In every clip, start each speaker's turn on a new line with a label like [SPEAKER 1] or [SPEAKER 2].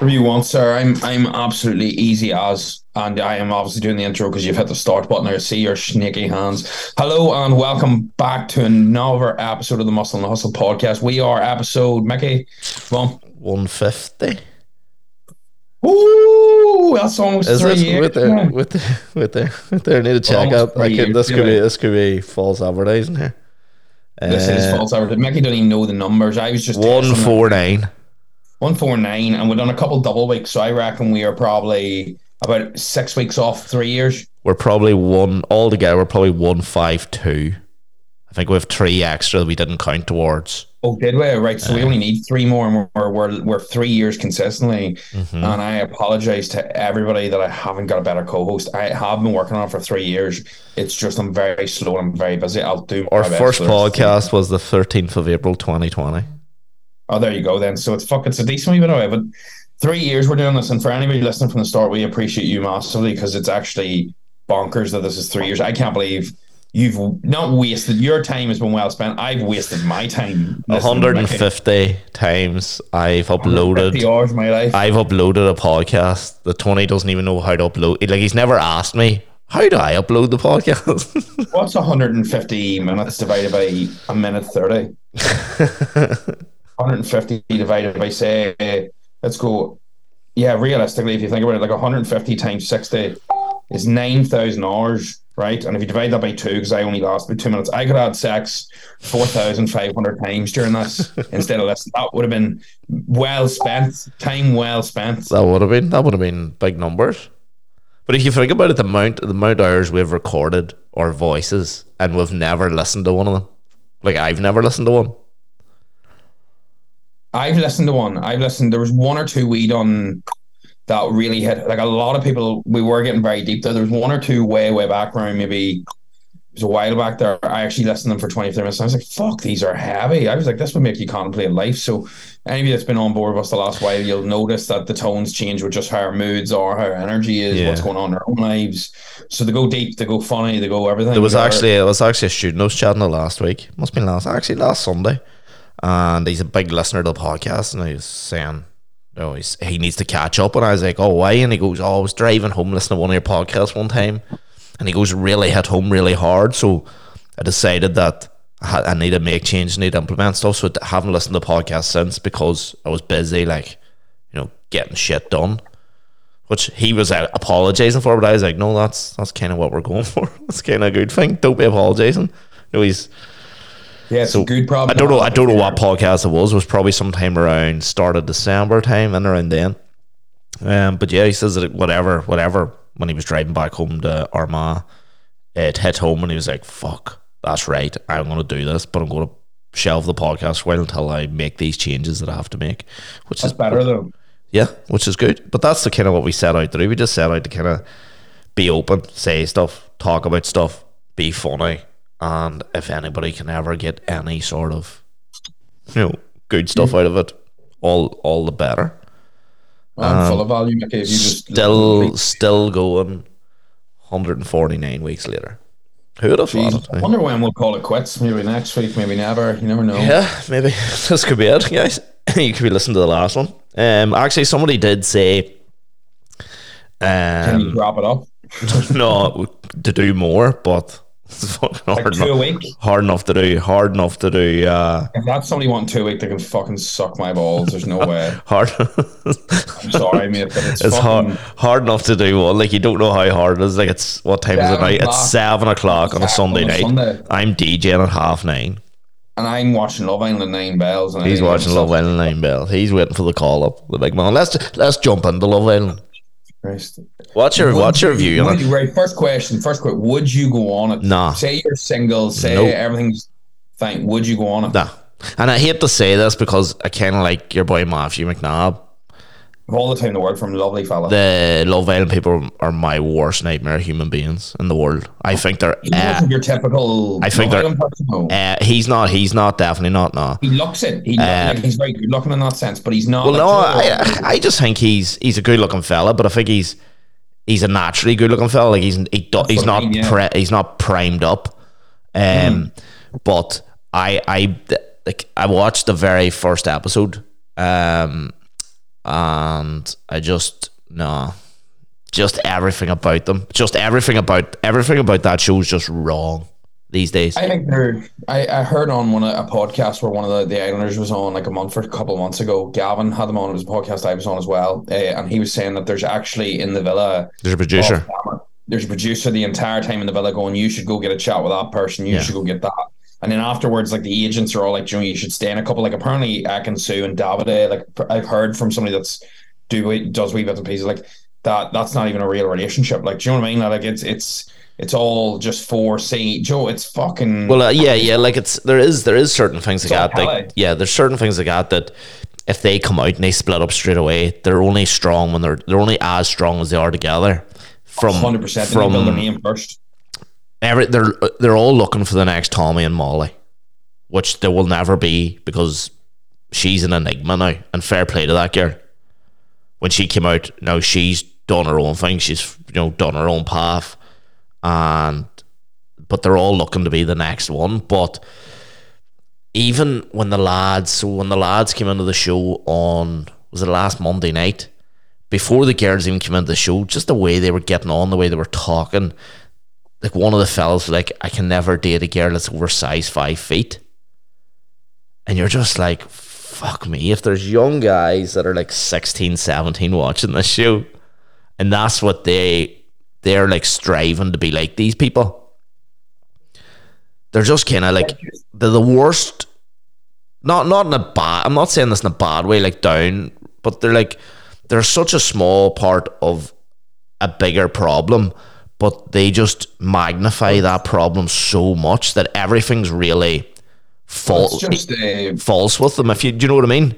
[SPEAKER 1] Review one, sir. I'm I'm absolutely easy as, and I am obviously doing the intro because you've hit the start button. I see your snaky hands. Hello and welcome back to another episode of the Muscle and Hustle podcast. We are episode Mickey one
[SPEAKER 2] one fifty.
[SPEAKER 1] Ooh, that's almost
[SPEAKER 2] Is
[SPEAKER 1] three
[SPEAKER 2] it
[SPEAKER 1] years.
[SPEAKER 2] with the with the with the with? I need to check. I
[SPEAKER 1] years,
[SPEAKER 2] this could be this could be false advertising here.
[SPEAKER 1] This is
[SPEAKER 2] Uh,
[SPEAKER 1] false advertising. Mickey don't even know the numbers. I was just
[SPEAKER 2] one four nine.
[SPEAKER 1] One four nine, and we've done a couple double weeks. So I reckon we are probably about six weeks off three years.
[SPEAKER 2] We're probably one all together. We're probably one five two. I think we have three extra that we didn't count towards.
[SPEAKER 1] Oh, did we? Right. So we only need three more, and we're we're, we're three years consistently.
[SPEAKER 2] Mhm.
[SPEAKER 1] And I apologize to everybody that I haven't got a better co-host. I have been working on it for three years. It's just I'm very slow and I'm very busy. I'll do
[SPEAKER 2] Our first
[SPEAKER 1] for the rest of the-
[SPEAKER 2] podcast was the thirteenth of April, twenty twenty.
[SPEAKER 1] Oh, there you go then. So it's fuck. It's a decent wee bit away, but three years we're doing this, and for anybody listening from the start, we appreciate you massively because it's actually bonkers that this is three years. I can't believe. You've not wasted your time has been well spent. I've wasted my time.
[SPEAKER 2] One
[SPEAKER 1] listening to
[SPEAKER 2] hundred and
[SPEAKER 1] Mickey.
[SPEAKER 2] fifty times I've
[SPEAKER 1] 150
[SPEAKER 2] uploaded.
[SPEAKER 1] hours of my life.
[SPEAKER 2] I've uploaded a podcast. The twenty doesn't even know how to upload. Like he's never asked me how do I upload the podcast.
[SPEAKER 1] What's 150 minutes divided by a minute 30? 150 divided by, say, let's go. Yeah, realistically, if you think about it, like 150 times 60 is 9,000 hours, right? And if you divide that by two, because I only last about two minutes, I could have had sex 4,500 times during this instead of this. That would have been well spent, time well spent.
[SPEAKER 2] That would have been that would have been big numbers. But if you think about it, the amount the amount of hours we've recorded our voices and we've never listened to one of them. Like I've never listened to one.
[SPEAKER 1] I've listened to one. I've listened. There was one or two we done that really hit. Like a lot of people, we were getting very deep there. There was one or two way, way back around maybe it was a while back there. I actually listened to them for 20, minutes. And I was like, fuck, these are heavy. I was like, this would make you contemplate life. So anybody that's been on board with us the last while, you'll notice that the tones change with just how our moods are, how our energy is,
[SPEAKER 2] Yeah.
[SPEAKER 1] what's going on in our own lives. So they go deep, they go funny, they go everything.
[SPEAKER 2] There was actually it was actually a student I was chatting to last week. Must have been last actually last Sunday. And he's a big listener to the podcast and he was saying no, he's, he needs to catch up. And I was like, oh, why? And he goes, oh, I was driving home listening to one of your podcasts one time. And he goes, really hit home really hard. So I decided that I, need to make change, need to implement stuff. So I haven't listened to the podcast since because I was busy, like, you know, getting shit done. Which he was uh, apologizing for, but I was like, no, that's that's kind of what we're going for. That's kind of a good thing. Don't be apologizing. No, he's
[SPEAKER 1] yeah, it's a good problem.
[SPEAKER 2] I don't know. I don't know what podcast it was. It was probably sometime around start of December time and around then. Um, but yeah, he says that whatever, whatever. When he was driving back home to Armagh, it hit home and he was like, "Fuck, that's right. I'm going to do this, but I'm going to shelve the podcast for until I make these changes that I have to make." Which
[SPEAKER 1] That's
[SPEAKER 2] is
[SPEAKER 1] better though.
[SPEAKER 2] yeah, which is good. But that's the kind of what we set out to do. We just set out to kind of be open, say stuff, talk about stuff, be funny, and if anybody can ever get any sort of you know good stuff out of it, all all the better.
[SPEAKER 1] I'm full of value, Mickey. If you just
[SPEAKER 2] Um, Still, still going. 149 weeks later. Who would have thought it?
[SPEAKER 1] I
[SPEAKER 2] eh?
[SPEAKER 1] wonder when we'll call it quits. Maybe next week, maybe never. You never know.
[SPEAKER 2] Yeah, maybe this could be it, guys. you could be listening to the last one. Um, actually, somebody did say,
[SPEAKER 1] Can you
[SPEAKER 2] um,
[SPEAKER 1] wrap it up?
[SPEAKER 2] no, to do more, but it's fucking
[SPEAKER 1] Like
[SPEAKER 2] hard,
[SPEAKER 1] two a
[SPEAKER 2] enough,
[SPEAKER 1] week.
[SPEAKER 2] hard enough to do. Hard enough to do. Uh,
[SPEAKER 1] If that's somebody wanting two a week, they can fucking suck my balls. There's no way.
[SPEAKER 2] hard.
[SPEAKER 1] I'm sorry, mate, but it's,
[SPEAKER 2] it's hard, hard enough to do one. Like you don't know how hard it is. Like it's what time is it now? It's seven o'clock on a Sunday
[SPEAKER 1] on a
[SPEAKER 2] night.
[SPEAKER 1] Sunday.
[SPEAKER 2] I'm DJing at half nine.
[SPEAKER 1] And I'm watching Love Island Nine Bells. And
[SPEAKER 2] He's watching Love Island Nine Bell. He's waiting for the call up. The big man. Let's let's jump into Love Island.
[SPEAKER 1] Christ.
[SPEAKER 2] What's your
[SPEAKER 1] Would
[SPEAKER 2] what's your view on
[SPEAKER 1] would
[SPEAKER 2] it?
[SPEAKER 1] you- Right, first question. First question. Would you go on it?
[SPEAKER 2] Nah.
[SPEAKER 1] Say you're single. Say
[SPEAKER 2] Nope.
[SPEAKER 1] everything's fine. Would you go on it?
[SPEAKER 2] Nah. And I hate to say this because I kind of like your boy Matthew
[SPEAKER 1] MacNabb. All the time in the world from lovely fella.
[SPEAKER 2] The Love Island people are my worst nightmare human beings in the world. I think they're.
[SPEAKER 1] He
[SPEAKER 2] Uh,
[SPEAKER 1] your typical.
[SPEAKER 2] I think
[SPEAKER 1] Love
[SPEAKER 2] they're- uh, he's not. He's not. Definitely not. No.
[SPEAKER 1] He looks it. He
[SPEAKER 2] Um,
[SPEAKER 1] like, he's very good looking in that sense, but he's not.
[SPEAKER 2] Well,
[SPEAKER 1] like,
[SPEAKER 2] no. I, I just think he's he's a good looking fella, but I think he's he's a naturally good looking fella. Like he's he do, he's
[SPEAKER 1] what I
[SPEAKER 2] not
[SPEAKER 1] mean, yeah.
[SPEAKER 2] pre, he's not primed up. Um, but I I like I watched the very first episode. Um, and I just no, just everything about them, just everything about everything about that show is just wrong these days.
[SPEAKER 1] I think they're. I, I heard on one of a podcast where one of the, the Islanders was on like a month or a couple of months ago. Gavin had them on. It was a podcast I was on as well, uh, and he was saying that there's actually in the villa.
[SPEAKER 2] There's a producer.
[SPEAKER 1] There's a producer the entire time in the villa going, "You should go get a chat with that person. You
[SPEAKER 2] Yeah.
[SPEAKER 1] should go get that." And then afterwards, like the agents are all like, "Joe, you should stay in a couple." Like apparently, Ekin-Su and Davide. Like I've heard from somebody that's do does wee bits and pieces like that. That's not even a real relationship. Like, do you know what I mean? Like it's it's it's all just for say Joe. It's fucking
[SPEAKER 2] Well, uh, yeah, yeah, like it's there is there is certain things
[SPEAKER 1] It's all
[SPEAKER 2] that. Like, yeah, there's certain things like that that if they come out and they split up straight away, they're only strong when they're they're only as strong as they are together. From
[SPEAKER 1] hundred percent. From build their name first.
[SPEAKER 2] Every they're they're all looking for the next Tommy and Molly, which there will never be because she's an enigma now. And fair play to that girl. When she came out, now she's done her own thing. She's you know done her own path, and but they're all looking to be the next one. But even when the lads, so when the lads came into the show on was it last Monday night, before the girls even came into the show, just the way they were getting on, the way they were talking, like one of the fellas like, I can never date a girl that's over size five feet. And you're just like, fuck me. If there's young guys that are like 16, 17 watching this show, and that's what they they're like striving to be like these people. They're just kind of like they're the worst. Not not in a bad. I'm not saying this in a bad way, like down, but they're like they're such a small part of a bigger problem, but they just magnify that problem so much that everything's really false
[SPEAKER 1] uh,
[SPEAKER 2] false with them. If you do you know what I mean?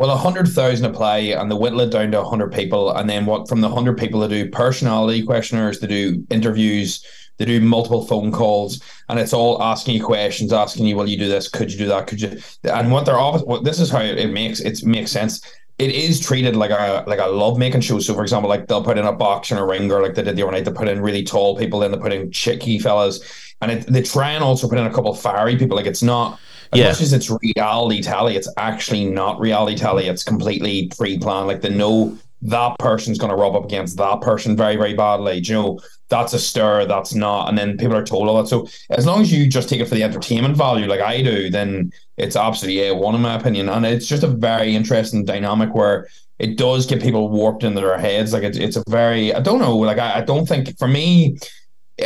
[SPEAKER 1] well, a hundred thousand apply, and they whittle it down to a hundred people, and then what? From the hundred people, they do personality questionnaires, they do interviews, they do multiple phone calls, and it's all asking you questions, asking you, "Will you do this? Could you do that? Could you?" And what they're always, this is how it makes it makes sense. It is treated like a like a love making show. So, for example, like they'll put in a box and a ring, or like they did the other night, they put in really tall people, then they put in chicky fellas, and it, they try and also put in a couple of fiery people. Like it's not as
[SPEAKER 2] Yeah.
[SPEAKER 1] much as it's reality tally, it's actually not reality tally. It's completely pre-planned. Like they know that person's going to rub up against that person very, very badly. Do you know, that's a stir, that's not. And then people are told all that. So as long as you just take it for the entertainment value, like I do, then it's absolutely a one in my opinion. And it's just a very interesting dynamic where it does get people warped into their heads. Like it's, it's a very, I don't know, like I, I don't think for me,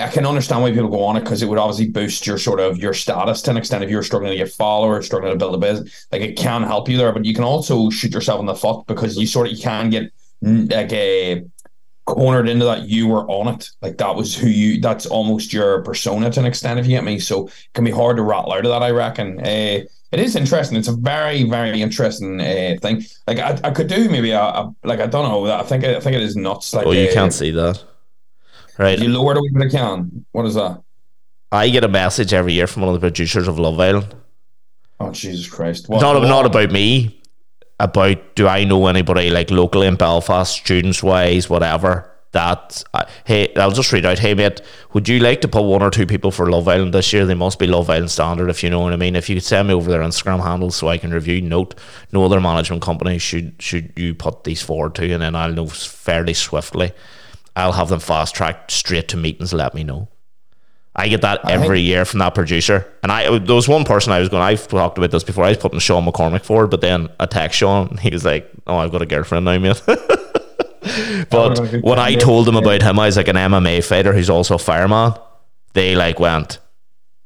[SPEAKER 1] I can understand why people go on it because it would obviously boost your sort of your status to an extent if you're struggling to get followers, struggling to build a business. Like it can help you there, but you can also shoot yourself in the foot because you sort of you can get like a cornered into that you were on it. Like that was who you. That's almost your persona to an extent, if you get me. So it can be hard to rattle out of that. I reckon. Uh, it is interesting. It's a very, very interesting uh, thing. Like I, I could do maybe a, a like I don't know. I think I think it is nuts. Like
[SPEAKER 2] Oh, you
[SPEAKER 1] uh,
[SPEAKER 2] can't see that, right?
[SPEAKER 1] You lower the. I can. What is that?
[SPEAKER 2] I get a message every year from one of the producers of Love Island.
[SPEAKER 1] Oh Jesus Christ! What,
[SPEAKER 2] not
[SPEAKER 1] what-
[SPEAKER 2] not about me. About do I know anybody like locally in Belfast, students wise, whatever. That uh, hey, I'll just read out. Hey mate, would you like to put one or two people for Love Island this year? They must be Love Island standard, if you know what I mean. If you could send me over their Instagram handles so I can review. Note, no other management company should should you put these forward to, and then I'll know fairly swiftly. I'll have them fast tracked straight to meetings. Let me know. I get that every year from that producer. And I there was one person I was going, I've talked about this before. I was putting Sean McCormick forward, but then I text Sean and he was like, Oh, I've got a girlfriend now, mate. but when I told them
[SPEAKER 1] yeah.
[SPEAKER 2] about him, I was like an MMA fighter who's also a fireman. They like went,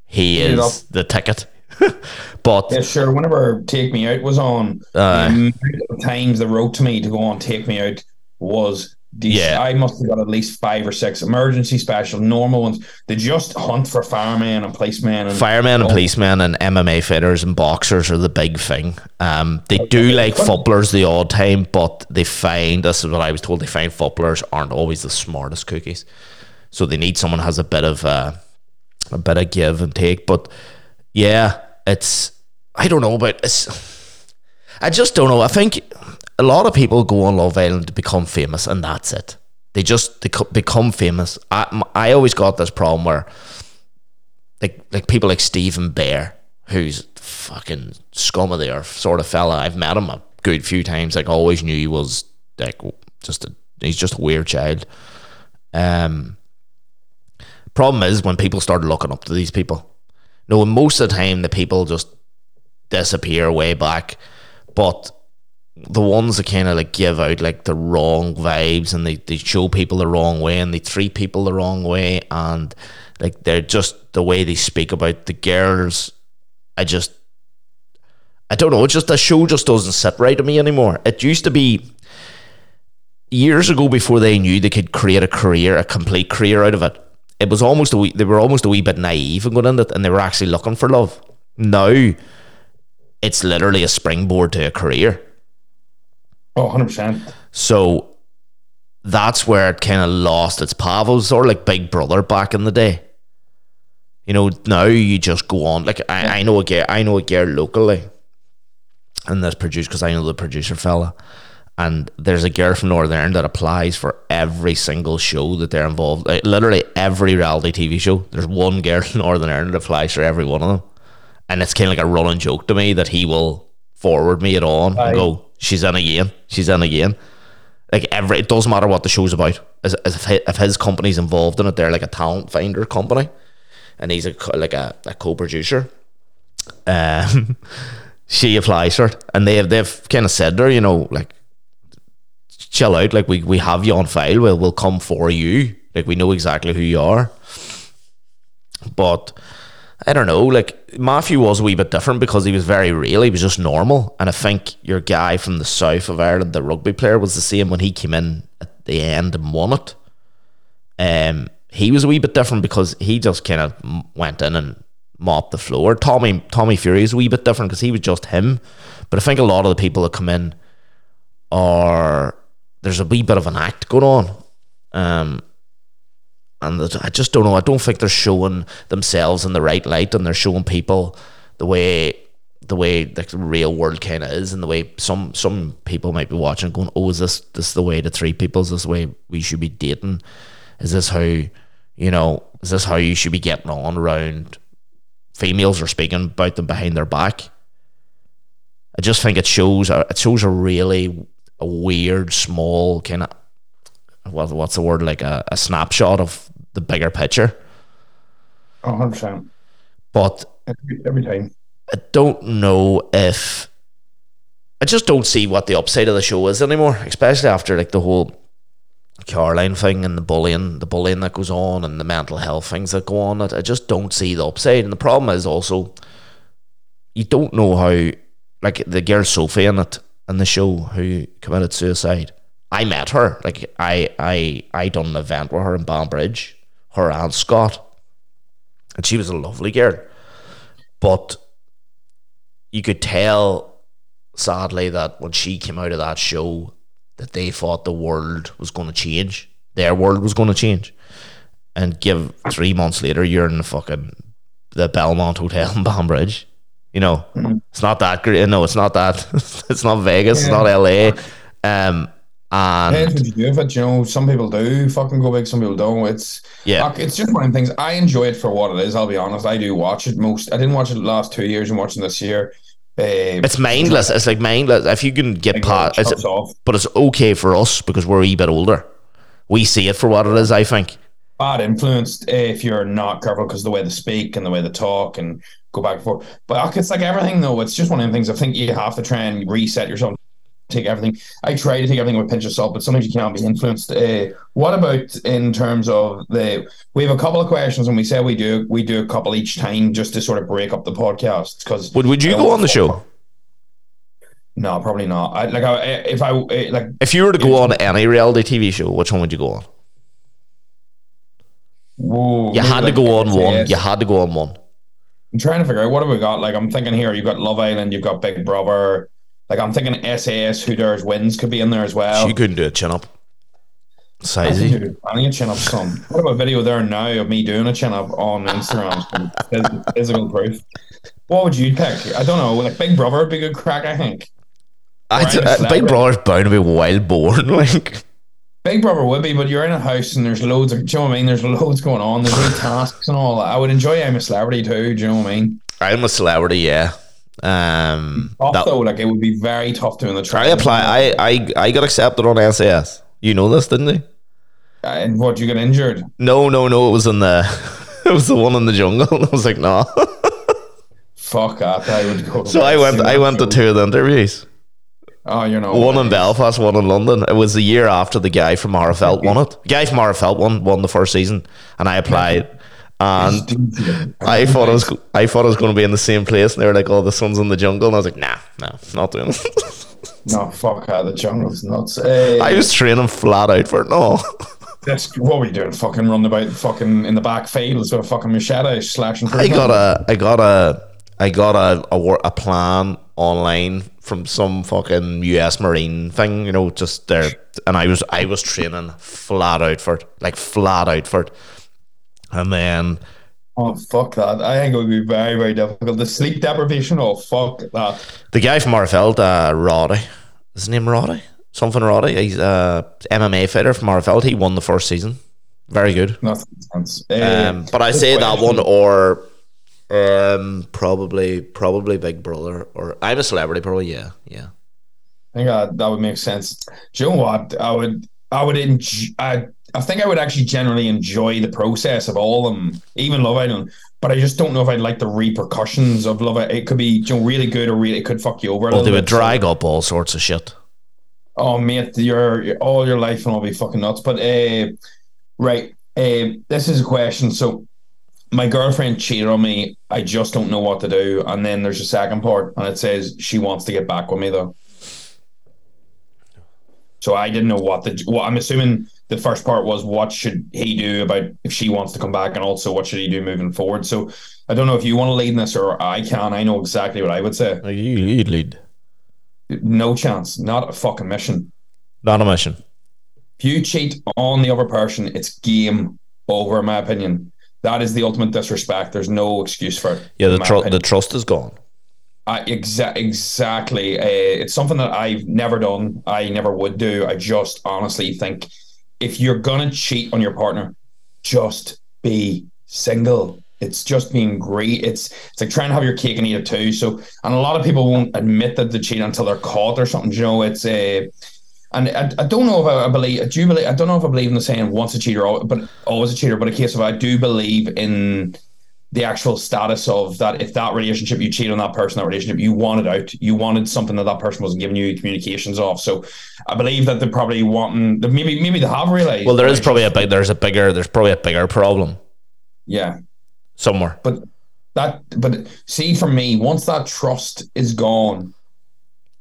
[SPEAKER 2] He
[SPEAKER 1] Eat it
[SPEAKER 2] is the ticket. but
[SPEAKER 1] Yeah, sure. Whenever Take Me Out was on,
[SPEAKER 2] Aye.
[SPEAKER 1] the uh. times they wrote to me to go on Take Me Out was. These,
[SPEAKER 2] Yeah.
[SPEAKER 1] I must have got at least five or six emergency special, normal ones. They just hunt for firemen and policemen and
[SPEAKER 2] firemen and policemen and MMA fighters and boxers are the big thing. Um, they do like footballers the odd time, but they find this is what I was told. They find footballers aren't always the smartest cookies, so they need someone who has a bit of uh, a bit of give and take. But yeah, it's I don't know about it's. I just don't know. I think a lot of people go on Love Island to become famous, and that's it. They just they become famous. I I always got this problem where like like people like Stephen Bear, who's fucking scum of the earth sort of fella. I've met him. a good few times. Like always knew he was like just a, he's just a weird child. Um, problem is when people start looking up to these people. No, most of the time the people just disappear way back, but the ones that kind of like give out like the wrong vibes and they, they show people the wrong way and they treat people the wrong way and like they're just the way they speak about the girls i just i don't know it's just the show just doesn't sit right to me anymore. It used to be years ago before they knew they could create a career a complete career out of it. It was almost a wee, they were almost a wee bit naive and going into it and they were actually looking for love. Now it's literally a springboard to a career
[SPEAKER 1] Oh, 100%.
[SPEAKER 2] so that's where it kind of lost its power. It was sort of like Big Brother back in the day. You know, now you just go on. Like I, I know a girl, I know a girl locally, and this produced because I know the producer fella, and there's a girl from Northern Ireland that applies for every single show that they're involved. Like, literally every reality TV show. There's one girl from Northern Ireland that applies for every one of them, and it's kind of like a running joke to me that he will forward me it on
[SPEAKER 1] Aye.
[SPEAKER 2] and go, "She's in again. She's in again." like every it doesn't matter what the show's about. As, as if, if his company's involved in it they're like a talent finder company. And he's a like a, a co-producer. Um she applies for it. And they have they've kind of said her you know like chill out. Like we, we have you on file. We'll, we'll come for you. Like we know exactly who you are. But I don't know. Like Matthew was a wee bit different because he was very real. He was just normal, and I think your guy from the south of Ireland, the rugby player, was the same when he came in at the end and won it. Um, he was a wee bit different because he just kind of went in and mopped the floor. Tommy Tommy Fury is a wee bit different because he was just him. But I think a lot of the people that come in are there's a wee bit of an act going on. Um, and I just don't know. I don't think they're showing themselves in the right light, and they're showing people the way the way like the real world kind of is, and the way some some people might be watching, going, "Oh, is this this the way to treat people? Is this the way we should be dating? Is this how you know? Is this how you should be getting on around females or speaking about them behind their back?" I just think it shows it shows a really a weird small kind of what what's the word like a, a snapshot of the bigger picture.
[SPEAKER 1] Oh, 100%.
[SPEAKER 2] But
[SPEAKER 1] Every, time.
[SPEAKER 2] I don't know if I just don't see what the upside of the show is anymore, especially after like the whole Caroline thing and the bullying, the bullying that goes on, and the mental health things that go on. I I just don't see the upside, and the problem is also you don't know how, like the girl Sophie in it in the show who committed suicide. I met her, like I I I done an event with her in Banbridge, her and Scott, and she was a lovely girl, but you could tell sadly that when she came out of that show that they thought the world was going to change. Their world was going to change. And give three months later you're in the fucking the belmont hotel in banbridge you know? It's not that great no it's not that it's not vegas it's not la um and
[SPEAKER 1] Depends what you do with it. You know, some people do fucking go big, some people don't. It's
[SPEAKER 2] Yeah.
[SPEAKER 1] Look, it's just one of the things. I enjoy it for what it is. I'll be honest. I do watch it most. I didn't watch it the last two years. I'm watching this year. Uh,
[SPEAKER 2] it's mindless it's like mindless if you can get
[SPEAKER 1] like,
[SPEAKER 2] past
[SPEAKER 1] it
[SPEAKER 2] it's,
[SPEAKER 1] off.
[SPEAKER 2] but it's okay for us because we're a bit older we see it for what it is i think
[SPEAKER 1] bad influenced if you're not careful because the way they speak and the way they talk and go back and forth. But it's like everything though. It's just one of the things I think you have to try and reset yourself. Take everything. I try to take everything with a pinch of salt, but sometimes you can't be influenced. Uh, what about in terms of the? We have a couple of questions, and we say we do we do a couple each time just to sort of break up the podcast. Because
[SPEAKER 2] would, would you go on the show
[SPEAKER 1] No, probably not. I, like I, if I eh, like
[SPEAKER 2] If you were to go on any reality TV show, which one would you go on?
[SPEAKER 1] whoa,
[SPEAKER 2] You had to go on one. You had to go on one.
[SPEAKER 1] I'm trying to figure out what have we got. Like I'm thinking here, you've got Love Island, you've got Big Brother. Like I'm thinking SAS, Who Dares Wins could be in there as well.
[SPEAKER 2] you couldn't do a chin up. Sizey.
[SPEAKER 1] think I need a chin up some. What about a video there now of me doing a chin up on Instagram? Physical proof. What would you pick? I don't know. Like Big Brother would be a good crack, I think.
[SPEAKER 2] I, uh,
[SPEAKER 1] Slater.
[SPEAKER 2] Big Brother's bound to be wild born. Like,
[SPEAKER 1] Big Brother would be, but you're in a house and there's loads of, do you know what I mean? There's loads going on. There's tasks and all. That. I would enjoy I'm a celebrity too. Do you know what I mean?
[SPEAKER 2] I'm a celebrity, yeah. Um,
[SPEAKER 1] Tough
[SPEAKER 2] that-
[SPEAKER 1] though, like it would be very tough doing the
[SPEAKER 2] I apply. I, I I got accepted on SAS. You know this, didn't you?
[SPEAKER 1] and what you got injured?
[SPEAKER 2] No, no, no. It was in the. It was the one in the jungle. I was like, no.
[SPEAKER 1] Fuck that! I would go.
[SPEAKER 2] So I went. I went to two of the interviews.
[SPEAKER 1] Oh, you know,
[SPEAKER 2] One in Belfast, one in London. It was the year after the guy from Magherafelt won it. The guy from Magherafelt won won the first season, and I applied. And I thought I was I thought I was going to be in the same place, and they were like, "Oh, this one's in the jungle," and I was like, "Nah, no, not doing it."
[SPEAKER 1] No, fuck that. The jungle's nuts. Uh,
[SPEAKER 2] I was training flat out for it. No,
[SPEAKER 1] That's what were you doing? Fucking running about, fucking in the back fields with a fucking machete slashing.
[SPEAKER 2] I got a, I got a, I got a, a, a plan online from some fucking U.S. Marine thing, you know, just there, and I was, I was training flat out for it, like flat out for it, and then
[SPEAKER 1] Oh fuck that! I think it would be very, very difficult. The sleep deprivation. Oh fuck that!
[SPEAKER 2] the guy from Magherafelt, uh, Roddy, is his name Roddy? Something Roddy. He's a MMA fighter from Magherafelt. He won the first season. Very good.
[SPEAKER 1] Uh,
[SPEAKER 2] Um, but I say that one or um probably probably Big Brother or I'm a celebrity probably yeah yeah.
[SPEAKER 1] I think that, that would make sense. Do you know what? I would, I would, enj- I, I think I would actually generally enjoy the process of all of them, even Love Island. But I just don't know if I'd like the repercussions of Love Island. It could be you know, really good or really it could fuck you over. A
[SPEAKER 2] Well, they would
[SPEAKER 1] bit. So-
[SPEAKER 2] drag up all sorts of shit.
[SPEAKER 1] Oh mate, your all your life and all be fucking nuts. But uh, right, uh, this is a question. So my girlfriend cheated on me. I just don't know what to do. And then there's a second part, and it says she wants to get back with me though. So I didn't know what the. Well, I'm assuming the first part was what should he do about if she wants to come back, and also what should he do moving forward. So I don't know if you want to lead in this or I can. I know exactly what I would say.
[SPEAKER 2] You, lead.
[SPEAKER 1] No chance. Not a fucking mission.
[SPEAKER 2] Not a mission.
[SPEAKER 1] If you cheat on the other person, it's game over, in my opinion. That is the ultimate disrespect. There's no excuse for it.
[SPEAKER 2] Yeah, the tr- the trust is gone.
[SPEAKER 1] I, exa- exactly. Uh, it's something that I've never done. I never would do. I just honestly think if you're gonna cheat on your partner, just be single. It's just being great. It's it's like trying to have your cake and eat it too. So, and a lot of people won't admit that they cheat until they're caught or something. You know, it's a. and I, I don't know if I, I believe. Do you believe? I don't know if I believe in the saying "once a cheater, but always a cheater." But a case of I do believe in the actual status of that if that relationship you cheat on that person that relationship you wanted out you wanted something that that person wasn't giving you communications of so i believe that they're probably wanting maybe maybe they have realized
[SPEAKER 2] Well, there is probably a big. There's a bigger. There's probably a bigger problem
[SPEAKER 1] yeah
[SPEAKER 2] somewhere.
[SPEAKER 1] but that but see for me once that trust is gone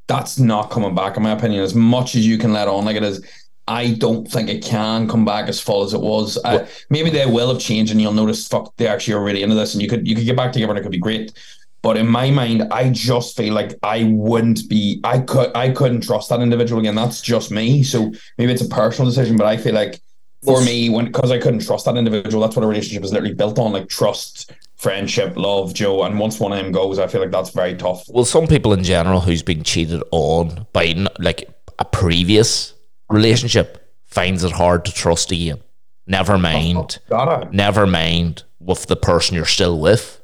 [SPEAKER 1] that's not coming back in my opinion as much as you can let on like it is I don't think it can come back as full as it was. Uh, maybe they will have changed, and you'll notice. Fuck, they actually are really into this, and you could you could get back together, and it could be great. But in my mind, I just feel like I wouldn't be. I could. I couldn't trust that individual again. That's just me. So maybe it's a personal decision, but I feel like for me, when because I couldn't trust that individual, that's what a relationship is literally built on, like trust, friendship, love, Joe. And once one of them goes, I feel like that's very tough.
[SPEAKER 2] Well, some people in general who's been cheated on by like a previous relationship finds it hard to trust again. Never mind.
[SPEAKER 1] Gotta.
[SPEAKER 2] never mind with the person you're still with.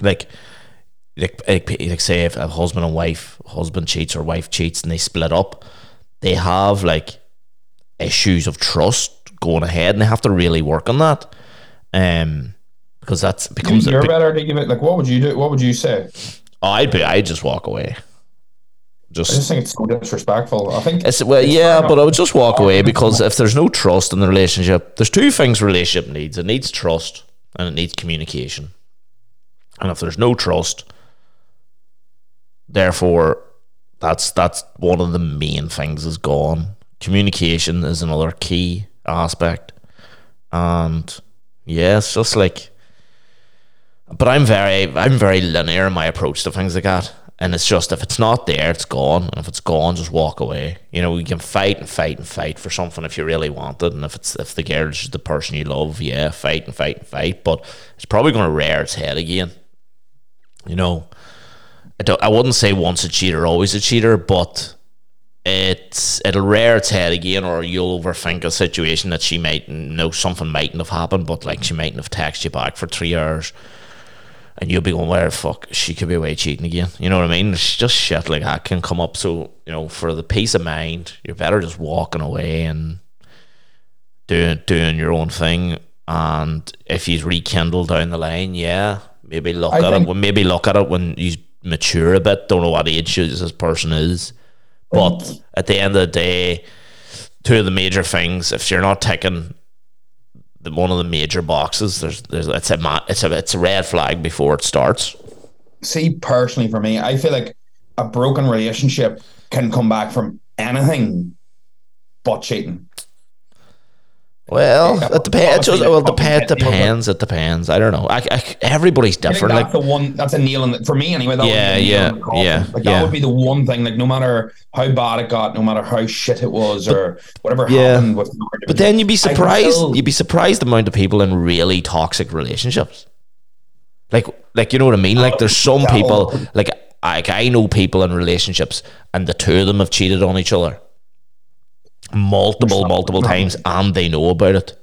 [SPEAKER 2] Like, like, like, like say if a husband and wife, husband cheats or wife cheats and they split up, they have like issues of trust going ahead and they have to really work on that. Um, because that's becomes
[SPEAKER 1] You're
[SPEAKER 2] big-
[SPEAKER 1] better to give it. Like, what would you do? What would you say?
[SPEAKER 2] oh, I'd be I'd just walk away.
[SPEAKER 1] I just
[SPEAKER 2] Just
[SPEAKER 1] think it's so disrespectful. I think
[SPEAKER 2] it's, well,
[SPEAKER 1] it's
[SPEAKER 2] yeah, but I would just walk away because if there's no trust in the relationship, there's two things relationship needs. It needs trust and it needs communication. And if there's no trust, therefore, that's that's one of the main things is gone. Communication is another key aspect, and yeah, it's just like. But I'm very I'm very linear in my approach to things like that. And it's just if it's not there, it's gone. And if it's gone, just walk away. You know, you can fight and fight and fight for something if you really want it. And if it's if the girl is the person you love, yeah, fight and fight and fight. But it's probably gonna rear its head again. You know. I don't I wouldn't say once a cheater, always a cheater, but it's it'll rear its head again or you'll overthink a situation that she might know something mightn't have happened, but like she mightn't have texted you back for three hours and you'll be going, "Where the fuck she could be away cheating again?" You know what I mean? It's just shit like that can come up. So you know, for the peace of mind, you're better just walking away and doing doing your own thing. And if he's rekindled down the line, yeah, maybe look
[SPEAKER 1] I
[SPEAKER 2] at
[SPEAKER 1] think-
[SPEAKER 2] it. Maybe look at it when he's mature a bit. Don't know what age this person is, but mm. at the end of the day, two of the major things. If you're not ticking the one of the major boxes, there's there's it's a it's a it's a red flag before it starts.
[SPEAKER 1] See, personally, for me, I feel like a broken relationship can come back from anything but cheating.
[SPEAKER 2] Well, it depends. Well, it depends.
[SPEAKER 1] pet deal, but-
[SPEAKER 2] Depends. It depends. I don't know. I, I, everybody's different.
[SPEAKER 1] that's
[SPEAKER 2] Like,
[SPEAKER 1] the one. That's a nail in the, for me anyway. That
[SPEAKER 2] Yeah,
[SPEAKER 1] would be a nail
[SPEAKER 2] yeah,
[SPEAKER 1] in the coffin.
[SPEAKER 2] yeah,
[SPEAKER 1] Like
[SPEAKER 2] yeah.
[SPEAKER 1] that would be the one thing. Like no matter how bad it got, no matter how shit it was, or whatever
[SPEAKER 2] Yeah.
[SPEAKER 1] happened with.
[SPEAKER 2] but then you'd be surprised.
[SPEAKER 1] still-
[SPEAKER 2] You'd be surprised the amount of people in really toxic relationships. Like, like you know what I mean? Like, there's oh,
[SPEAKER 1] some
[SPEAKER 2] people.
[SPEAKER 1] Oh.
[SPEAKER 2] Like, like I know people in relationships, and the two of them have cheated on each other multiple, multiple times, and they know about it.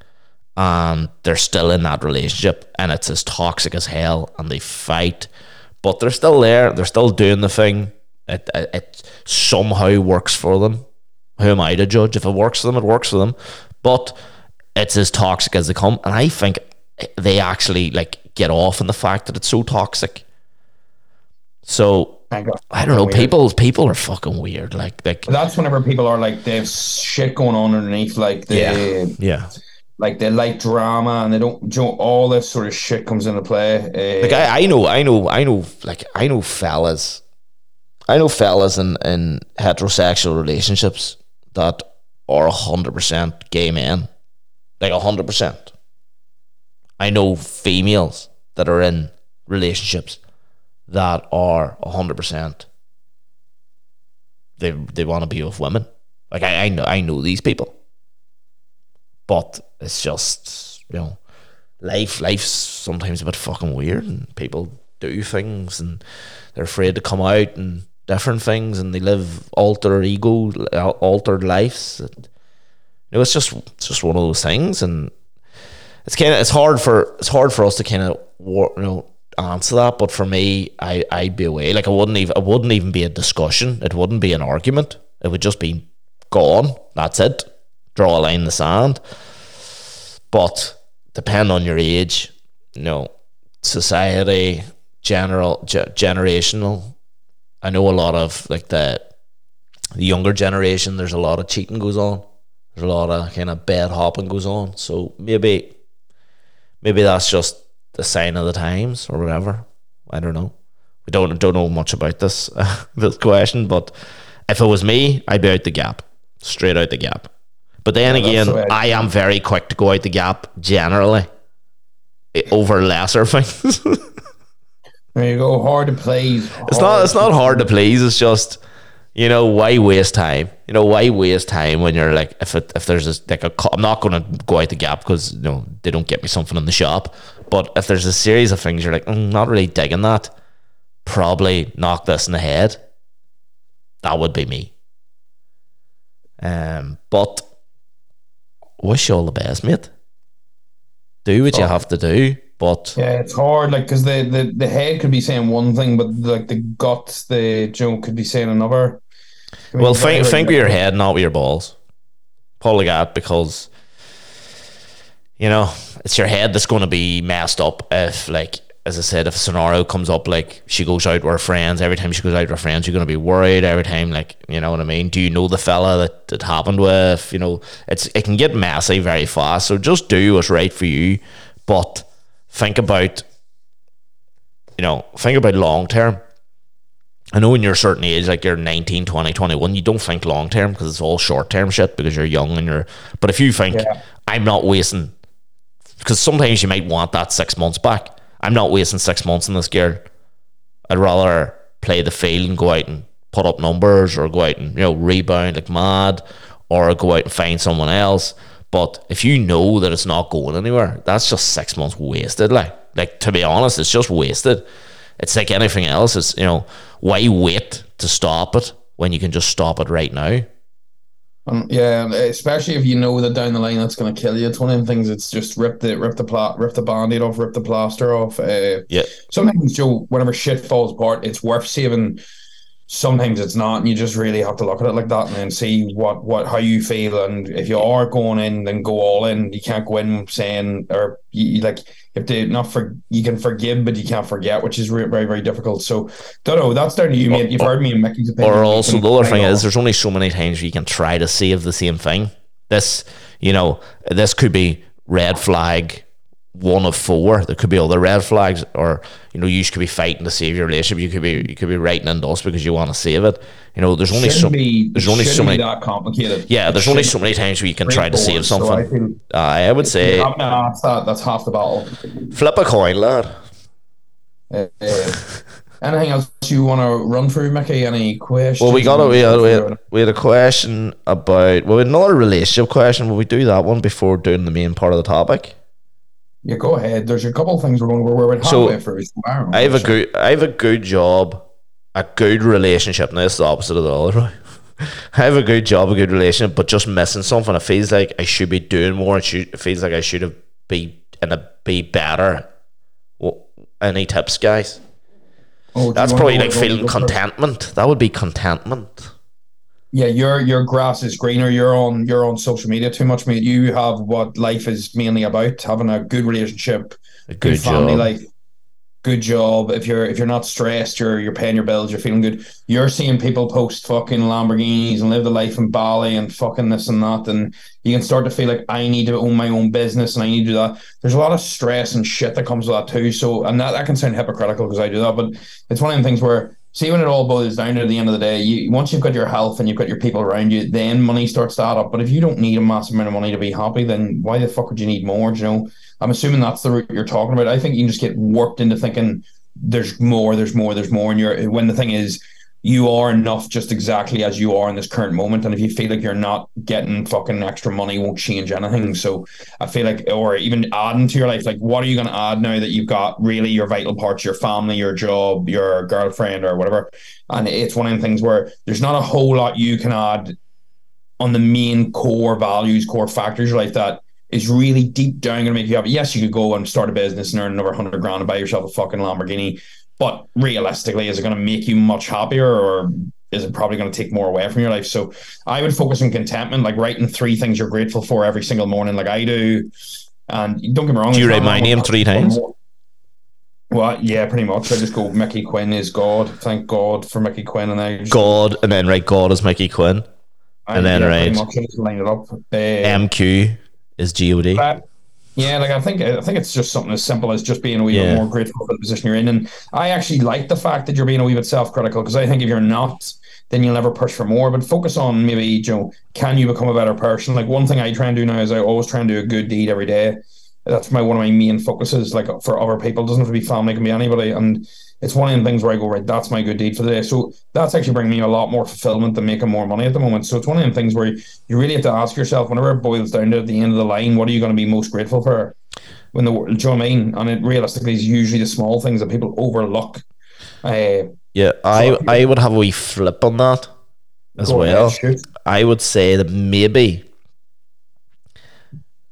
[SPEAKER 2] and they're still in that relationship and it's as toxic as hell and they fight. But they're still there they're still doing the thing. It, it, it somehow works for them. Who am i to judge? If it works for them it works for them. But it's as toxic as they come and i think they actually like get off on the fact that it's so toxic. So I don't know.
[SPEAKER 1] Weird.
[SPEAKER 2] People, people are fucking weird. Like, like,
[SPEAKER 1] That's whenever people are like they have shit going on underneath, like they
[SPEAKER 2] yeah, yeah.
[SPEAKER 1] like they like drama and they don't. You know, all this sort of shit comes into play. Uh,
[SPEAKER 2] Like I, I know, I know, I know, like I know fellas, I know fellas in, in heterosexual relationships that are hundred percent gay men, like hundred percent. I know females that are in relationships that are hundred percent. They they want to be with women. Like I, I know I know these people, but it's just you know life life's sometimes a bit fucking weird and people do things and they're afraid to come out and different things and they live alter ego altered lives and, you know it's just it's just one of those things and it's kind of it's hard for it's hard for us to kind of you know answer that but for me I I'd be away like I wouldn't even it wouldn't even be a discussion it wouldn't be an argument it would just be gone that's it draw a line in the sand but depend on your age, you know, society, general, ge- generational. I know a lot of like the, the younger generation. There's a lot of cheating goes on. There's a lot of kind of bed hopping goes on. So maybe, maybe that's just the sign of the times or whatever. I don't know. We don't don't know much about this this question, but if it was me, I'd be out the gap, straight out the gap. But then
[SPEAKER 1] Yeah,
[SPEAKER 2] again,
[SPEAKER 1] the I-
[SPEAKER 2] am very quick to go out the gap generally eh, over lesser things.
[SPEAKER 1] there you go. Hard to please.
[SPEAKER 2] it's not it's not hard to please. It's just you know why waste time? You know why waste time when you're like if it, if there's a, like a I'm not going to go out the gap because you know they don't get me something in the shop. But if there's a series of things you're like mm, not really digging that, probably knock this in the head. That would be me. Um, but wish you all the best, mate. Do what you
[SPEAKER 1] Oh.
[SPEAKER 2] have to do, but
[SPEAKER 1] Yeah, it's hard. Like because the, the the head could be saying one thing, but like the guts, the joke could be saying another. I mean,
[SPEAKER 2] well, think, think with your head, not with your balls. Probably that because you know it's your head that's going to be messed up if, like, as I said, if a scenario comes up, like she goes out with her friends, every time she goes out with her friends, you're going to be worried. Every time, like, you know what I mean? Do you know the fella that it happened with? You know, it's it can get messy very fast. So just do what's right for you, but think about, you know, think about long term. I know when you're a certain age, like you're 19, 20, 21, you don't think long term because it's all short term shit because you're young and you're. But if you think,
[SPEAKER 1] Yeah.
[SPEAKER 2] I'm not wasting, because sometimes you might want that six months back. I'm not wasting six months in this girl. I'd rather play the field and go out and put up numbers or go out and, you know, rebound like mad or go out and find someone else. But if you know that it's not going anywhere, that's just six months wasted. Like, like to be honest, it's just wasted. It's like anything else. It's you know why wait to stop it when you can just stop it right now.
[SPEAKER 1] Um, yeah, especially if you know that down the line that's going to kill you. It's one of them things. It's just rip the rip the plot, rip the band-aid off, rip the plaster off. Uh,
[SPEAKER 2] Yeah.
[SPEAKER 1] Sometimes, Joe, whenever shit falls apart, it's worth saving. Sometimes it's not, and you just really have to look at it like that and then see what what how you feel. And if you are going in, then go all in. You can't go in saying or you, like have to not for you can forgive, but you can't forget, which is re- very very difficult. So, don't know. That's down to you, mate. You've heard me and Mickey's opinion.
[SPEAKER 2] Or also the other thing is there's only so many times you can try to save the same thing. This, you know, this could be red flag one of four. There could be other red flags, or you know, you could be fighting to save your relationship. You could be you could be writing in dust because you want to save it. You know, there's only so
[SPEAKER 1] be,
[SPEAKER 2] there's only so many.
[SPEAKER 1] that complicated.
[SPEAKER 2] Yeah, there's only so many times where you can try to save
[SPEAKER 1] something. So I feel-
[SPEAKER 2] Uh, I would say
[SPEAKER 1] Yeah, that's that. That's half the battle.
[SPEAKER 2] flip a coin, lad.
[SPEAKER 1] Uh, anything else you want to run through, Mickey? Any questions?
[SPEAKER 2] Well, we got a we had, we had, we had a question about well, another relationship question. Will we do that one before doing the main part of the topic?
[SPEAKER 1] Yeah, go ahead. There's a couple of things we're going. We're, we're about
[SPEAKER 2] So.
[SPEAKER 1] So I,
[SPEAKER 2] have a good I have a good job, a good relationship. Now it's the opposite of the other. Right? I have a good job, a good relationship, but just missing something. It feels like I should be doing more. It, should, it feels like I should have be and a be better. Well, any tips, guys?
[SPEAKER 1] Oh,
[SPEAKER 2] That's probably like feeling contentment. That would be contentment.
[SPEAKER 1] Yeah, your your grass is greener. You're on you're on social media too much, mate. You have what life is mainly about: having a good relationship,
[SPEAKER 2] A
[SPEAKER 1] good,
[SPEAKER 2] good
[SPEAKER 1] family
[SPEAKER 2] job.
[SPEAKER 1] life, good job. If you're if you're not stressed, you're you're paying your bills, you're feeling good. You're seeing people post fucking Lamborghinis and live the life in Bali and fucking this and that, and you can start to feel like I need to own my own business and I need to do that. There's a lot of stress and shit that comes with that too. So, and that that can sound hypocritical because I do that, but it's one of the things where. See, when it all boils down to the end of the day, you once you've got your health and you've got your people around you, then money starts to add up. But if you don't need a massive amount of money to be happy, then why the fuck would you need more? Do you know? I'm assuming that's the route you're talking about. I think you can just get warped into thinking there's more, there's more, there's more, and you're when the thing is you are enough just exactly as you are in this current moment. And if you feel like you're not getting fucking extra money, won't change anything. So I feel like, or even adding to your life, like what are you going to add now that you've got really your vital parts, your family, your job, your girlfriend, or whatever? And it's one of the things where there's not a whole lot you can add on the main core values, core factors like that is really deep down going to make you happy. Yes, you could go and start a business and earn another hundred grand and buy yourself a fucking Lamborghini, but realistically, is it going to make you much happier or is it probably going to take more away from your life? So I would focus on contentment, like writing three things you're grateful for every single morning, like I do. And don't get me wrong.
[SPEAKER 2] Do you write my name three times?
[SPEAKER 1] Well, yeah, pretty much. I just go Mickey Quinn is God. Thank God for Mickey Quinn, and just,
[SPEAKER 2] God, and then write God is Mickey Quinn.
[SPEAKER 1] I,
[SPEAKER 2] and then
[SPEAKER 1] yeah,
[SPEAKER 2] right.
[SPEAKER 1] pretty much I just line it up. Uh,
[SPEAKER 2] MQ is God.
[SPEAKER 1] Yeah, like I think I think it's just something as simple as just being a wee
[SPEAKER 2] Yeah.
[SPEAKER 1] bit more grateful for the position you're in. And I actually like the fact that you're being a wee bit self critical because I think if you're not, then you'll never push for more. But focus on maybe, you know, can you become a better person? Like one thing I try and do now is I always try and do a good deed every day. That's my one of my main focuses, like for other people. It doesn't have to be family, it can be anybody. And it's one of the things where I go, right, that's my good deed for the day. So that's actually bringing me a lot more fulfillment than making more money at the moment. So it's one of the things where you really have to ask yourself, whenever it boils down to at the end of the line, what are you going to be most grateful for? When the do you know what I mean? And it realistically is usually the small things that people overlook. Uh,
[SPEAKER 2] Yeah, I I would have a wee flip on that as
[SPEAKER 1] ahead,
[SPEAKER 2] well. I would say that maybe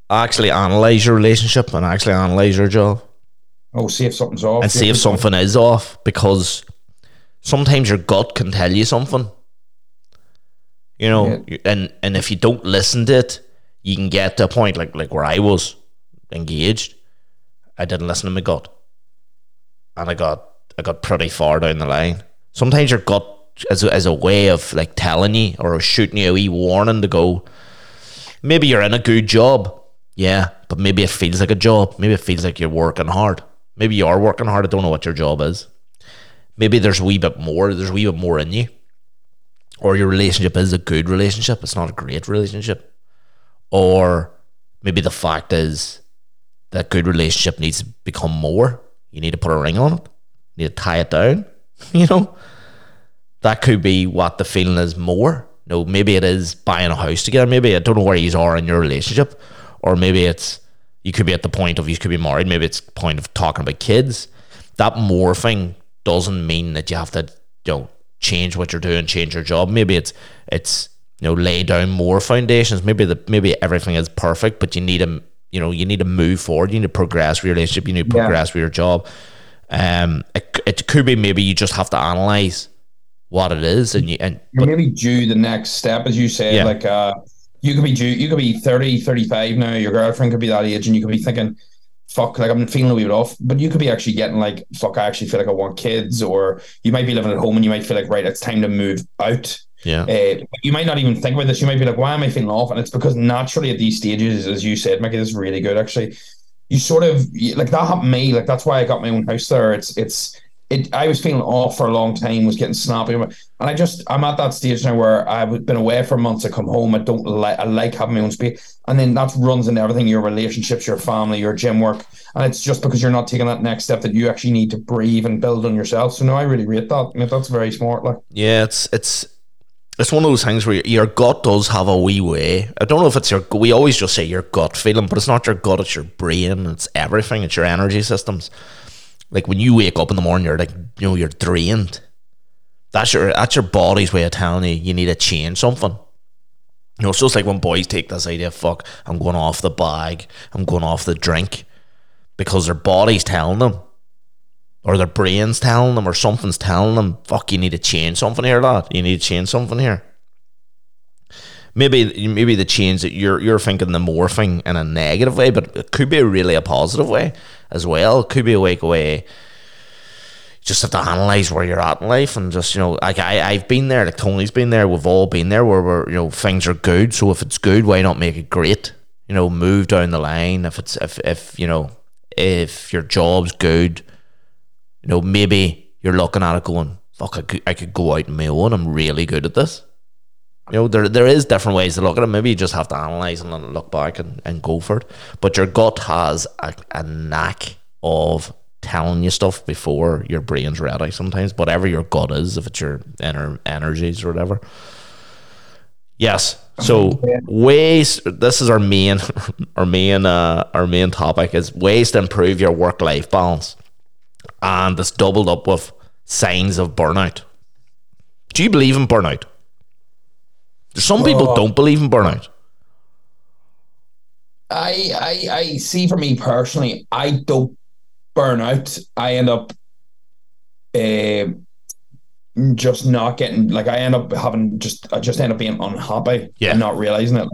[SPEAKER 2] actually analyze your relationship and actually analyze your job
[SPEAKER 1] Oh, see if something's off.
[SPEAKER 2] and see if something is off because sometimes your gut can tell you something. You know, and and if you don't listen to it, you can get to a point like like where I was engaged. I didn't listen to my gut, and I got I got pretty far down the line. Sometimes your gut is a, is a way of like telling you or shooting you a wee warning to go. Maybe you're in a good job, yeah, but maybe it feels like a job. Maybe it feels like you're working hard. Maybe you are working hard. I don't know what your job is. Maybe there's a wee bit more. There's a wee bit more in you, or your relationship is a good relationship. It's not a great relationship, or maybe the fact is that good relationship needs to become more. You need to put a ring on it. You need to tie it down. You know, that could be what the feeling is more. No, maybe it is buying a house together. Maybe I don't know where you are in your relationship, or maybe it's you could be at the point of you could be married. Maybe it's point of talking about kids. That morphing doesn't mean that you have to you know change what you're doing, change your job. Maybe it's it's you know lay down more foundations. Maybe the maybe everything is perfect, but you need to you know you need to move forward. You need to progress with your relationship. You need to
[SPEAKER 1] Yeah.
[SPEAKER 2] progress with your job. Um, it, it could be maybe you just have to analyze what it is, and you and
[SPEAKER 1] You're maybe do the next step, as you said.
[SPEAKER 2] Yeah.
[SPEAKER 1] Like, uh, you could be due, you could be 30, 35 now. Your girlfriend could be that age, and you could be thinking, fuck, like I'm feeling a wee bit off. But you could be actually getting like, fuck, I actually feel like I want kids. Or you might be living at home and you might feel like, right, it's time to move out.
[SPEAKER 2] yeah,
[SPEAKER 1] Uh, you might not even think about this. You might be like, why am I feeling off? And it's because naturally at these stages, as you said, Mickey, this is really good actually. You sort of like that happened to me. Like that's why I got my own house there. It's it's it. I was feeling off for a long time. Was getting snappy, and I just I'm at that stage now where I've been away for months. I come home. I don't like I like having my own space, and then that runs into everything: your relationships, your family, your gym work, and it's just because you're not taking that next step that you actually need to breathe and build on yourself. So no, I really rate that. I mean, that's very smart. Like.
[SPEAKER 2] yeah. It's it's it's one of those things where your gut does have a wee way. I don't know if it's your. We always just say your gut feeling, but it's not your gut. It's your brain. It's everything. It's your energy systems. Like when you wake up in the morning, you're like, you know, you're drained. That's your that's your body's way of telling you you need to change something. You know, so it's like when boys take this idea, fuck, I'm going off the bag, I'm going off the drink, because their body's telling them, or their brain's telling them, or something's telling them, fuck, you need to change something here, lad. You need to change something here. Maybe maybe the change that you're you're thinking the morphing in a negative way, but it could be really a positive way as well. It could be a way away just have to analyze where you're at in life and just you know like I I've been there like Tony's been there we've all been there where we're you know things are good. So if it's good why not make it great? You know move down the line. If it's if if you know if your job's good you know maybe you're looking at it going fuck I could, I could go out on my own. I'm really good at this you know there there is different ways to look at it. Maybe you just have to analyze and look back and, and go for it. But your gut has a, a knack of telling you stuff before your brain's ready sometimes whatever your gut is if it's your inner energies or whatever. Yes. So ways this is our main our main uh our main topic is ways to improve your work life balance. And it's doubled up with signs of burnout. Do you believe in burnout some people don't believe in burnout
[SPEAKER 1] I, I I see for me personally, I don't burn out. I end up uh, just not getting like I end up having just I just end up being unhappy
[SPEAKER 2] Yeah.
[SPEAKER 1] and not realizing it.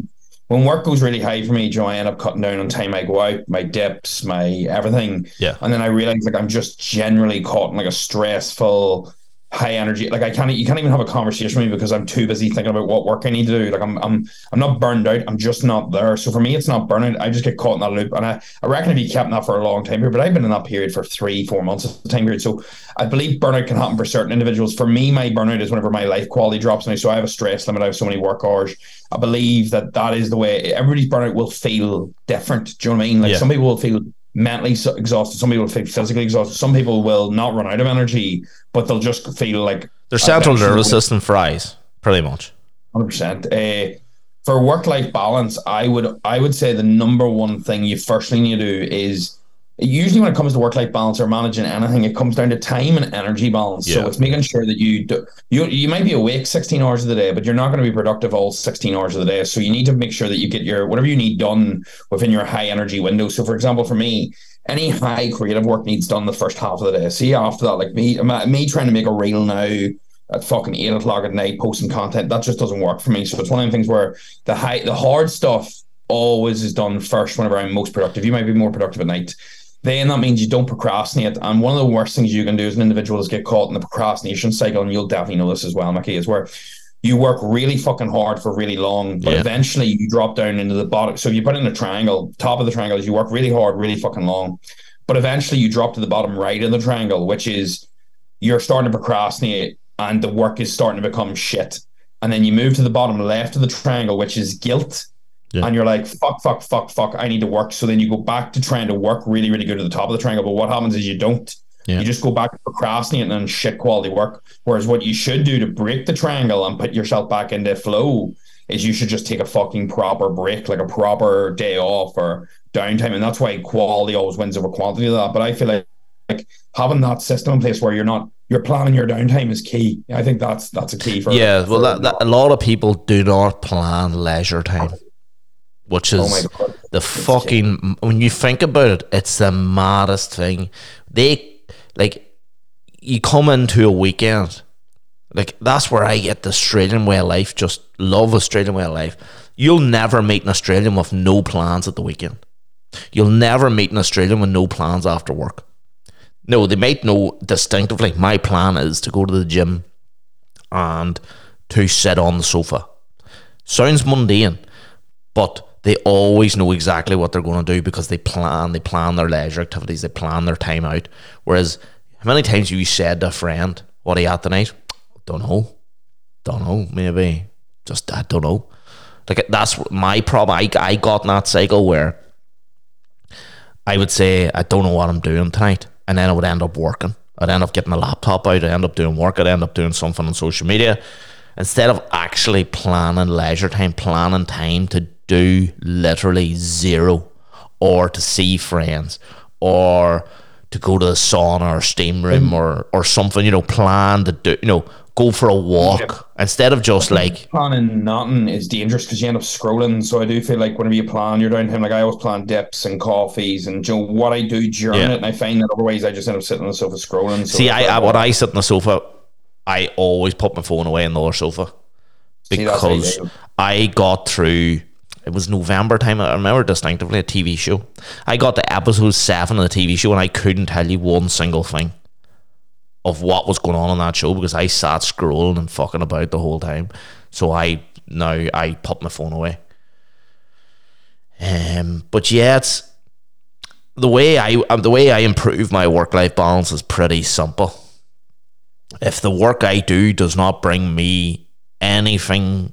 [SPEAKER 1] When work goes really high for me, Joe, I end up cutting down on time I go out, my dips, my everything.
[SPEAKER 2] Yeah.
[SPEAKER 1] And then I realize like I'm just generally caught in like a stressful high energy. Like I can't you can't even have a conversation with me because I'm too busy thinking about what work I need to do. Like I'm I'm I'm not burned out. I'm just not there. So for me it's not burnout. I just get caught in that loop. And I, I reckon if you kept that for a long time period, but I've been in that period for three, four months of the time period. So I believe burnout can happen for certain individuals. For me, my burnout is whenever my life quality drops now. So I have a stress limit. I have so many work hours. I believe that that is the way everybody's burnout will feel different. Do you know what I mean? Like
[SPEAKER 2] Yeah.
[SPEAKER 1] some people will feel mentally exhausted. Some people feel physically exhausted. Some people will not run out of energy, but they'll just feel like
[SPEAKER 2] their central nervous system fries pretty much
[SPEAKER 1] Hundred percent. Uh, for work life balance, I would I would say the number one thing you firstly need to do is usually when it comes to work life balance or managing anything, it comes down to time and energy balance.
[SPEAKER 2] Yeah.
[SPEAKER 1] So it's making sure that you do you you might be awake sixteen hours of the day, but you're not going to be productive all sixteen hours of the day. So you need to make sure that you get your whatever you need done within your high energy window. So for example, for me. Any high creative work needs done the first half of the day. See after that, like me, me trying to make a reel now, at fucking eight o'clock at night posting content. That just doesn't work for me. So it's one of the things where the high the hard stuff always is done first whenever I'm most productive. You might be more productive at night. Then that means you don't procrastinate. And one of the worst things you can do as an individual is get caught in the procrastination cycle. And you'll definitely know this as well, Mickey, is where you work really fucking hard for really long, but
[SPEAKER 2] Yeah.
[SPEAKER 1] eventually you drop down into the bottom. So if you put in a triangle, top of the triangle is you work really hard, really fucking long, but eventually you drop to the bottom right of the triangle, which is you're starting to procrastinate and the work is starting to become shit. And then you move to the bottom left of the triangle, which is guilt.
[SPEAKER 2] Yeah.
[SPEAKER 1] And you're like, fuck, fuck, fuck, fuck, I need to work. So then you go back to trying to work really, really good at the top of the triangle. But what happens is you don't.
[SPEAKER 2] Yeah.
[SPEAKER 1] You just go back to procrastinating and shit quality work. Whereas what you should do to break the triangle and put yourself back into flow is you should just take a fucking proper break, like a proper day off or downtime. And that's why quality always wins over quantity of that. But I feel like like having that system in place where you're not you're planning your downtime is key. I think that's that's a key for
[SPEAKER 2] Yeah, well, that, that, a lot of people do not plan leisure time, which
[SPEAKER 1] oh
[SPEAKER 2] is
[SPEAKER 1] god,
[SPEAKER 2] the fucking. When you think about it, it's the maddest thing. They like you come into a weekend, like that's where I get the Australian way of life. Just love Australian way of life. You'll never meet an Australian with no plans at the weekend. You'll never meet an Australian with no plans after work. No, they might know distinctively. My plan is to go to the gym and to sit on the sofa. Sounds mundane, but they always know exactly what they're going to do because they plan. They plan their leisure activities. They plan their time out. Whereas, how many times have you said to a friend, "What are you at tonight?" Don't know. Don't know. Maybe just I don't know. Like that's my problem. I I got in that cycle where I would say I don't know what I'm doing tonight, and then I would end up working. I'd end up getting a laptop out. I'd end up doing work. I'd end up doing something on social media instead of actually planning leisure time, planning time to do literally zero, or to see friends, or to go to the sauna or steam room mm. or or something. You know, plan to do. You know, go for a walk instead of just like
[SPEAKER 1] planning nothing is dangerous because you end up scrolling. So I do feel like whenever you plan your downtime, like I always plan dips and coffees and you know, what I do during
[SPEAKER 2] Yeah.
[SPEAKER 1] it, and I find that otherwise I just end up sitting on the sofa scrolling. So
[SPEAKER 2] See, I, I when I sit on the sofa, I always put my phone away on the other sofa because
[SPEAKER 1] ideal.
[SPEAKER 2] I got through. It was November time. I remember distinctively a TV show. I got to episode seven of the TV show, and I couldn't tell you one single thing of what was going on in that show because I sat scrolling and fucking about the whole time. So I now I put my phone away. Um, but yeah, it's the way I um, the way I improve my work life balance is pretty simple. If the work I do does not bring me anything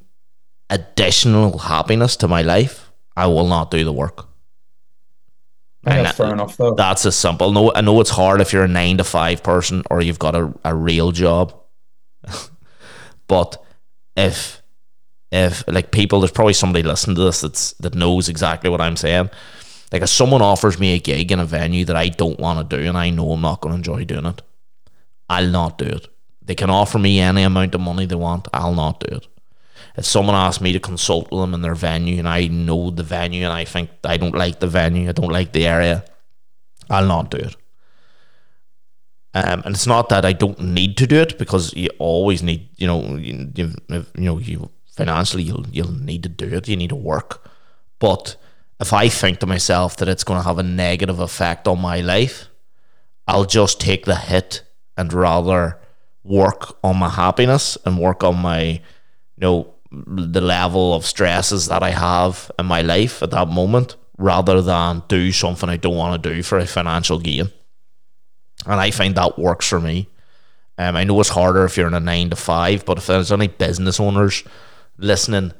[SPEAKER 2] additional happiness to my life, I will not do the work. And
[SPEAKER 1] that's
[SPEAKER 2] that-
[SPEAKER 1] fair enough though.
[SPEAKER 2] That's as simple. No, I know it's hard if you're a nine to five person or you've got a, a real job. but if if like people, there's probably somebody listening to this that's that knows exactly what I'm saying. Like if someone offers me a gig in a venue that I don't want to do and I know I'm not going to enjoy doing it, I'll not do it. They can offer me any amount of money they want, I'll not do it. If someone asks me to consult with them in their venue and I know the venue and I think I don't like the venue, I don't like the area, I'll not do it. Um, and it's not that I don't need to do it because you always need, you know, you, you, you know, you financially you'll you'll need to do it. You need to work. But if I think to myself that it's going to have a negative effect on my life, I'll just take the hit and rather work on my happiness and work on my, you know, the level of stresses that I have in my life at that moment, rather than do something I don't want to do for a financial gain. And I find that works for me. Um, I know it's harder if you're in a nine to five, but if there's any business owners listening,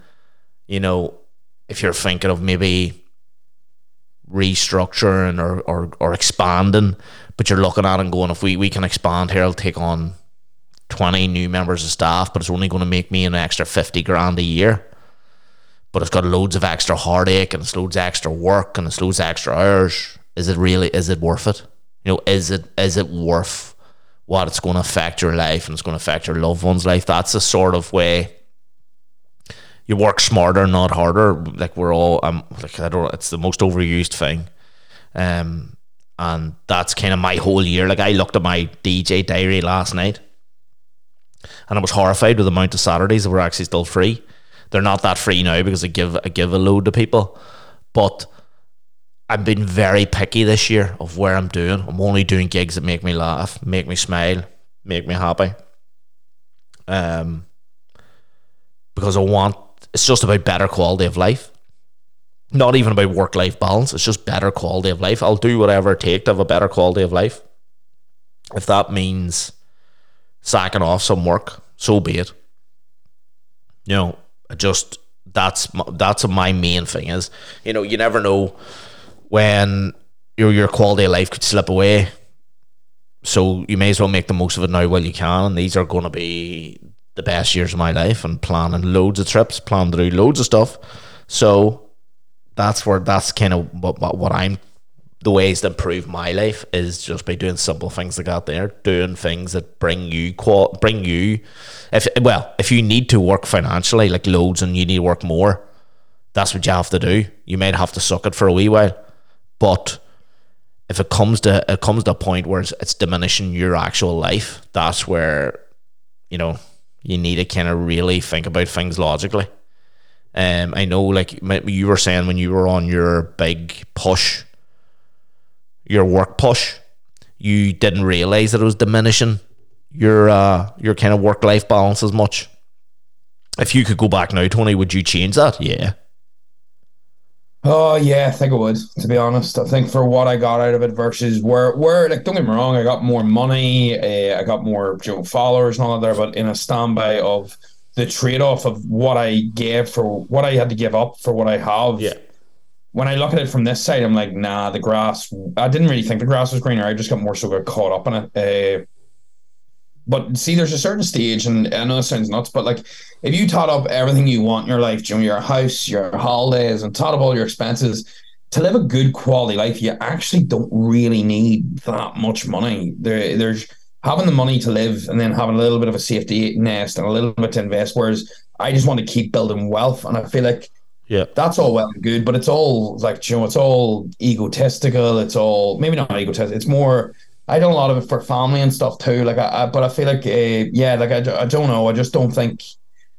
[SPEAKER 2] you know, if you're thinking of maybe restructuring or, or, or expanding, but you're looking at and going, if we, we can expand here, I'll take on 20 new members of staff, but it's only going to make me an extra 50 grand a year. But it's got loads of extra heartache and it's loads of extra work and it's loads of extra hours. Is it really, is it worth it? You know, is it, is it worth what it's going to affect your life and it's going to affect your loved one's life? That's the sort of way you work smarter, not harder. Like we're all, um, like I don't, it's the most overused thing. Um, and that's kind of my whole year. Like I looked at my DJ diary last night and I was horrified with the amount of Saturdays that were actually still free. They're not that free now because I give I give a load to people, but I've been very picky this year of where I'm doing. I'm only doing gigs that make me laugh, make me smile, make me happy. Um, because I want it's just about better quality of life. Not even about work life balance. It's just better quality of life. I'll do whatever it takes to have a better quality of life. If that means sacking off some work, so be it. You know, just that's that's my main thing is. You know, you never know when your your quality of life could slip away. So you may as well make the most of it now while you can. And these are going to be the best years of my life, and planning loads of trips, planning to do loads of stuff. So that's where that's kind of what, what what I'm the ways to improve my life is just by doing simple things like that. There, doing things that bring you qual, bring you. If well, if you need to work financially, like loads, and you need to work more, that's what you have to do. You might have to suck it for a wee while, but if it comes to it comes to a point where it's, it's diminishing your actual life, that's where you know you need to kind of really think about things logically. Um, I know, like you were saying when you were on your big push your work push, you didn't realize that it was diminishing your uh, your kind of work life balance as much. If you could go back now, Tony, would you change that? Yeah.
[SPEAKER 1] Oh yeah, I think I would. To be honest, I think for what I got out of it versus where, where like don't get me wrong, I got more money, uh, I got more you know, followers and all that there, but in a standby of the trade off of what I gave for what I had to give up for what I have.
[SPEAKER 2] Yeah
[SPEAKER 1] when I look at it from this side, I'm like, nah, the grass. I didn't really think the grass was greener. I just got more so got caught up in it. Uh, but see, there's a certain stage, and I know it sounds nuts, but like if you tot up everything you want in your life, you know, your house, your holidays, and tot up all your expenses, to live a good quality life, you actually don't really need that much money. There, there's having the money to live, and then having a little bit of a safety nest and a little bit to invest. Whereas I just want to keep building wealth, and I feel like
[SPEAKER 2] yeah,
[SPEAKER 1] that's all well and good, but it's all like you know, it's all egotistical. It's all maybe not egotistical. It's more. I do a lot of it for family and stuff too. Like, I, I but I feel like, uh, yeah, like I, I don't know. I just don't think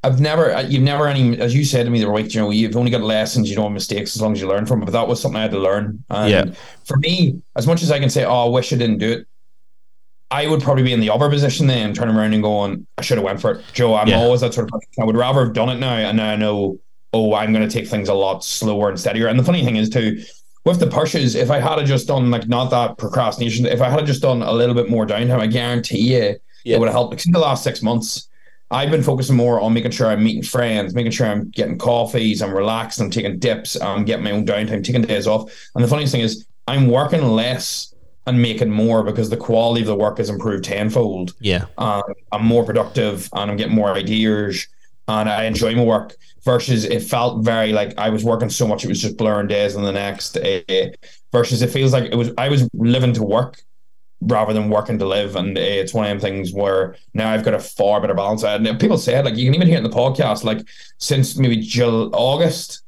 [SPEAKER 1] I've never, you've never any, as you said to me the week, you know, you've only got lessons, you have mistakes as long as you learn from it. But that was something I had to learn. And
[SPEAKER 2] yeah.
[SPEAKER 1] for me, as much as I can say, oh, I wish I didn't do it, I would probably be in the other position then, turning around and going, I should have went for it. Joe, I'm yeah. always that sort of person. I would rather have done it now, and now I know oh, I'm going to take things a lot slower and steadier. And the funny thing is, too, with the pushes, if I had just done like not that procrastination, if I had just done a little bit more downtime, I guarantee you yeah. it would have helped. Because in the last six months, I've been focusing more on making sure I'm meeting friends, making sure I'm getting coffees, I'm relaxed, I'm taking dips, I'm getting my own downtime, taking days off. And the funniest thing is, I'm working less and making more because the quality of the work has improved tenfold.
[SPEAKER 2] Yeah.
[SPEAKER 1] Um, I'm more productive and I'm getting more ideas and I enjoy my work versus it felt very like I was working so much it was just blurring days on the next uh, versus it feels like it was I was living to work rather than working to live and uh, it's one of them things where now I've got a far better balance. And people say it like you can even hear it in the podcast like since maybe July, August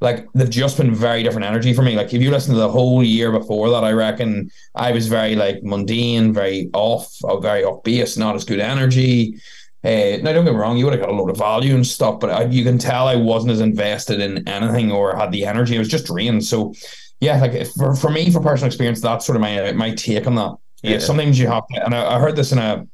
[SPEAKER 1] like they've just been very different energy for me. Like if you listen to the whole year before that I reckon I was very like mundane very off very off base not as good energy uh, now, don't get me wrong, you would have got a load of value and stuff, but I, you can tell I wasn't as invested in anything or had the energy. It was just drained. So, yeah, like for, for me, for personal experience, that's sort of my my take on that. Yeah. Sometimes you have to, and I, I heard this in a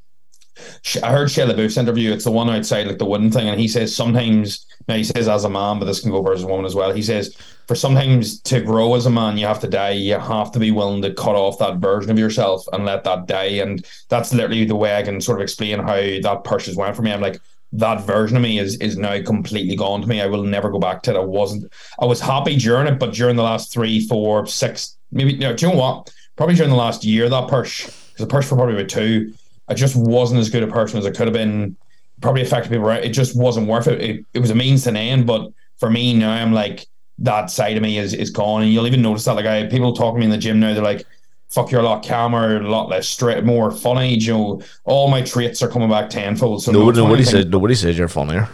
[SPEAKER 1] I heard Shia LaBeouf's interview. It's the one outside, like the wooden thing, and he says sometimes. Now he says as a man, but this can go a woman as well. He says for sometimes to grow as a man, you have to die. You have to be willing to cut off that version of yourself and let that die. And that's literally the way I can sort of explain how that purchase went for me. I'm like that version of me is is now completely gone to me. I will never go back to it. I wasn't. I was happy during it, but during the last three, four, six, maybe. You know, do you know what? Probably during the last year, that push because the push for probably about two I just wasn't as good a person as I could have been. Probably affected people. Right? It just wasn't worth it. it. It was a means to an end. But for me now, I'm like that side of me is is gone, and you'll even notice that. Like I people talk to me in the gym now. They're like, "Fuck, you're a lot calmer, a lot less straight, more funny." You know, all my traits are coming back tenfold. So
[SPEAKER 2] nobody, nobody said nobody says you're funnier.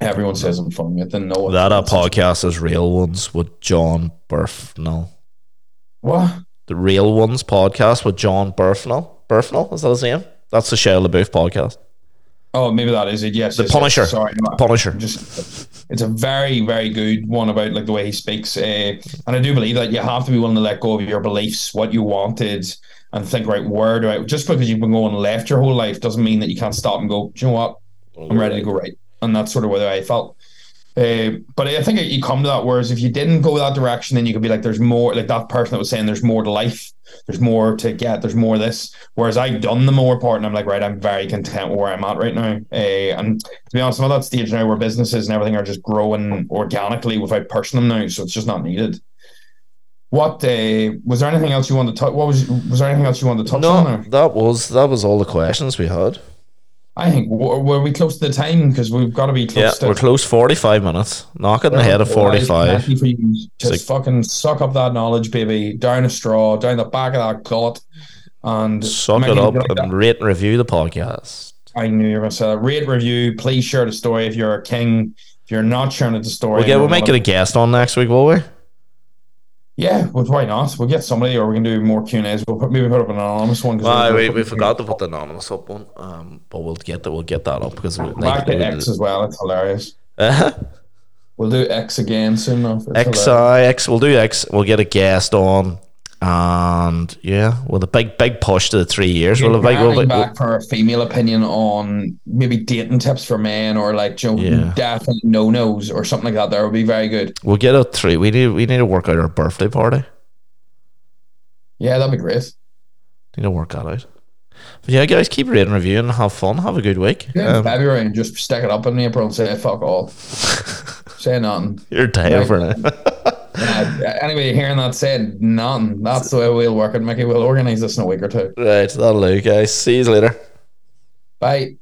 [SPEAKER 1] Everyone says I'm funny. I didn't know
[SPEAKER 2] that. A podcast is real ones with Jon Bernthal.
[SPEAKER 1] What?
[SPEAKER 2] The real ones podcast with Jon Bernthal. Bernthal, is that his name? That's the Shia LaBeouf podcast.
[SPEAKER 1] Oh, maybe that is it. Yes,
[SPEAKER 2] the
[SPEAKER 1] yes,
[SPEAKER 2] Punisher.
[SPEAKER 1] Yes. Sorry,
[SPEAKER 2] no, Punisher.
[SPEAKER 1] Just, it's a very, very good one about like the way he speaks, uh, and I do believe that you have to be willing to let go of your beliefs, what you wanted, and think right where do I? Just because you've been going left your whole life doesn't mean that you can't stop and go. Do you know what? I'm ready to go right, and that's sort of where I felt. Uh, but I think you come to that. Whereas if you didn't go that direction, then you could be like, "There's more." Like that person that was saying, "There's more to life." there's more to get, there's more of this. Whereas I've done the more part and I'm like, right, I'm very content where I'm at right now. Uh, and to be honest, I'm at that stage now where businesses and everything are just growing organically without pushing them now. So it's just not needed. What uh, was there anything else you wanted to touch? What was was there anything else you wanted to touch
[SPEAKER 2] no,
[SPEAKER 1] on? There?
[SPEAKER 2] that was that was all the questions we had.
[SPEAKER 1] I think were were we close to the time because we've got to be
[SPEAKER 2] Yeah,
[SPEAKER 1] close to.
[SPEAKER 2] we're close. Forty-five minutes. Knock it in the head of forty-five.
[SPEAKER 1] for. Just
[SPEAKER 2] like-
[SPEAKER 1] fucking suck up that knowledge, baby. Down a straw, down the back of that gut, and
[SPEAKER 2] Suck it up
[SPEAKER 1] like
[SPEAKER 2] and rate and review the podcast.
[SPEAKER 1] I knew you were going to say that. Rate, review. Please share the story if you're a king. If you're not sharing the story,
[SPEAKER 2] We'll get. We'll make it a guest on next week, will we?
[SPEAKER 1] Yeah, well, why not? We'll get somebody, or we can do more Q and A's. We'll put, maybe put up an anonymous one.
[SPEAKER 2] Well, we, we forgot to put the anonymous up one, um, but we'll get that. We'll get that up because we,
[SPEAKER 1] Back
[SPEAKER 2] like,
[SPEAKER 1] to X as well. It's hilarious. We'll do X again soon enough. It's
[SPEAKER 2] X,
[SPEAKER 1] hilarious.
[SPEAKER 2] uh, X. We'll do X. We'll get a guest on, and yeah, with a big, big push to the three years. We'll,
[SPEAKER 1] Bring
[SPEAKER 2] like, we'll, we'll,
[SPEAKER 1] back for a female opinion on maybe dating tips for men or like you know,
[SPEAKER 2] Yeah.
[SPEAKER 1] definite no nos or something like that. That would be very good.
[SPEAKER 2] we'll get a three. We need. We need to work out our birthday party.
[SPEAKER 1] Yeah, that'd be great.
[SPEAKER 2] Need to work that out. But yeah, guys, keep reading, reviewing, and have fun. Have a good week.
[SPEAKER 1] Yeah,
[SPEAKER 2] Um,
[SPEAKER 1] February and just stick it up in April and say fuck all. say nothing.
[SPEAKER 2] you're down for now.
[SPEAKER 1] Anybody hearing that said nothing. That's the way we'll work it, Mickey. We'll organise this in a week or two.
[SPEAKER 2] right, that'll do, guys. See you later.
[SPEAKER 1] Bye.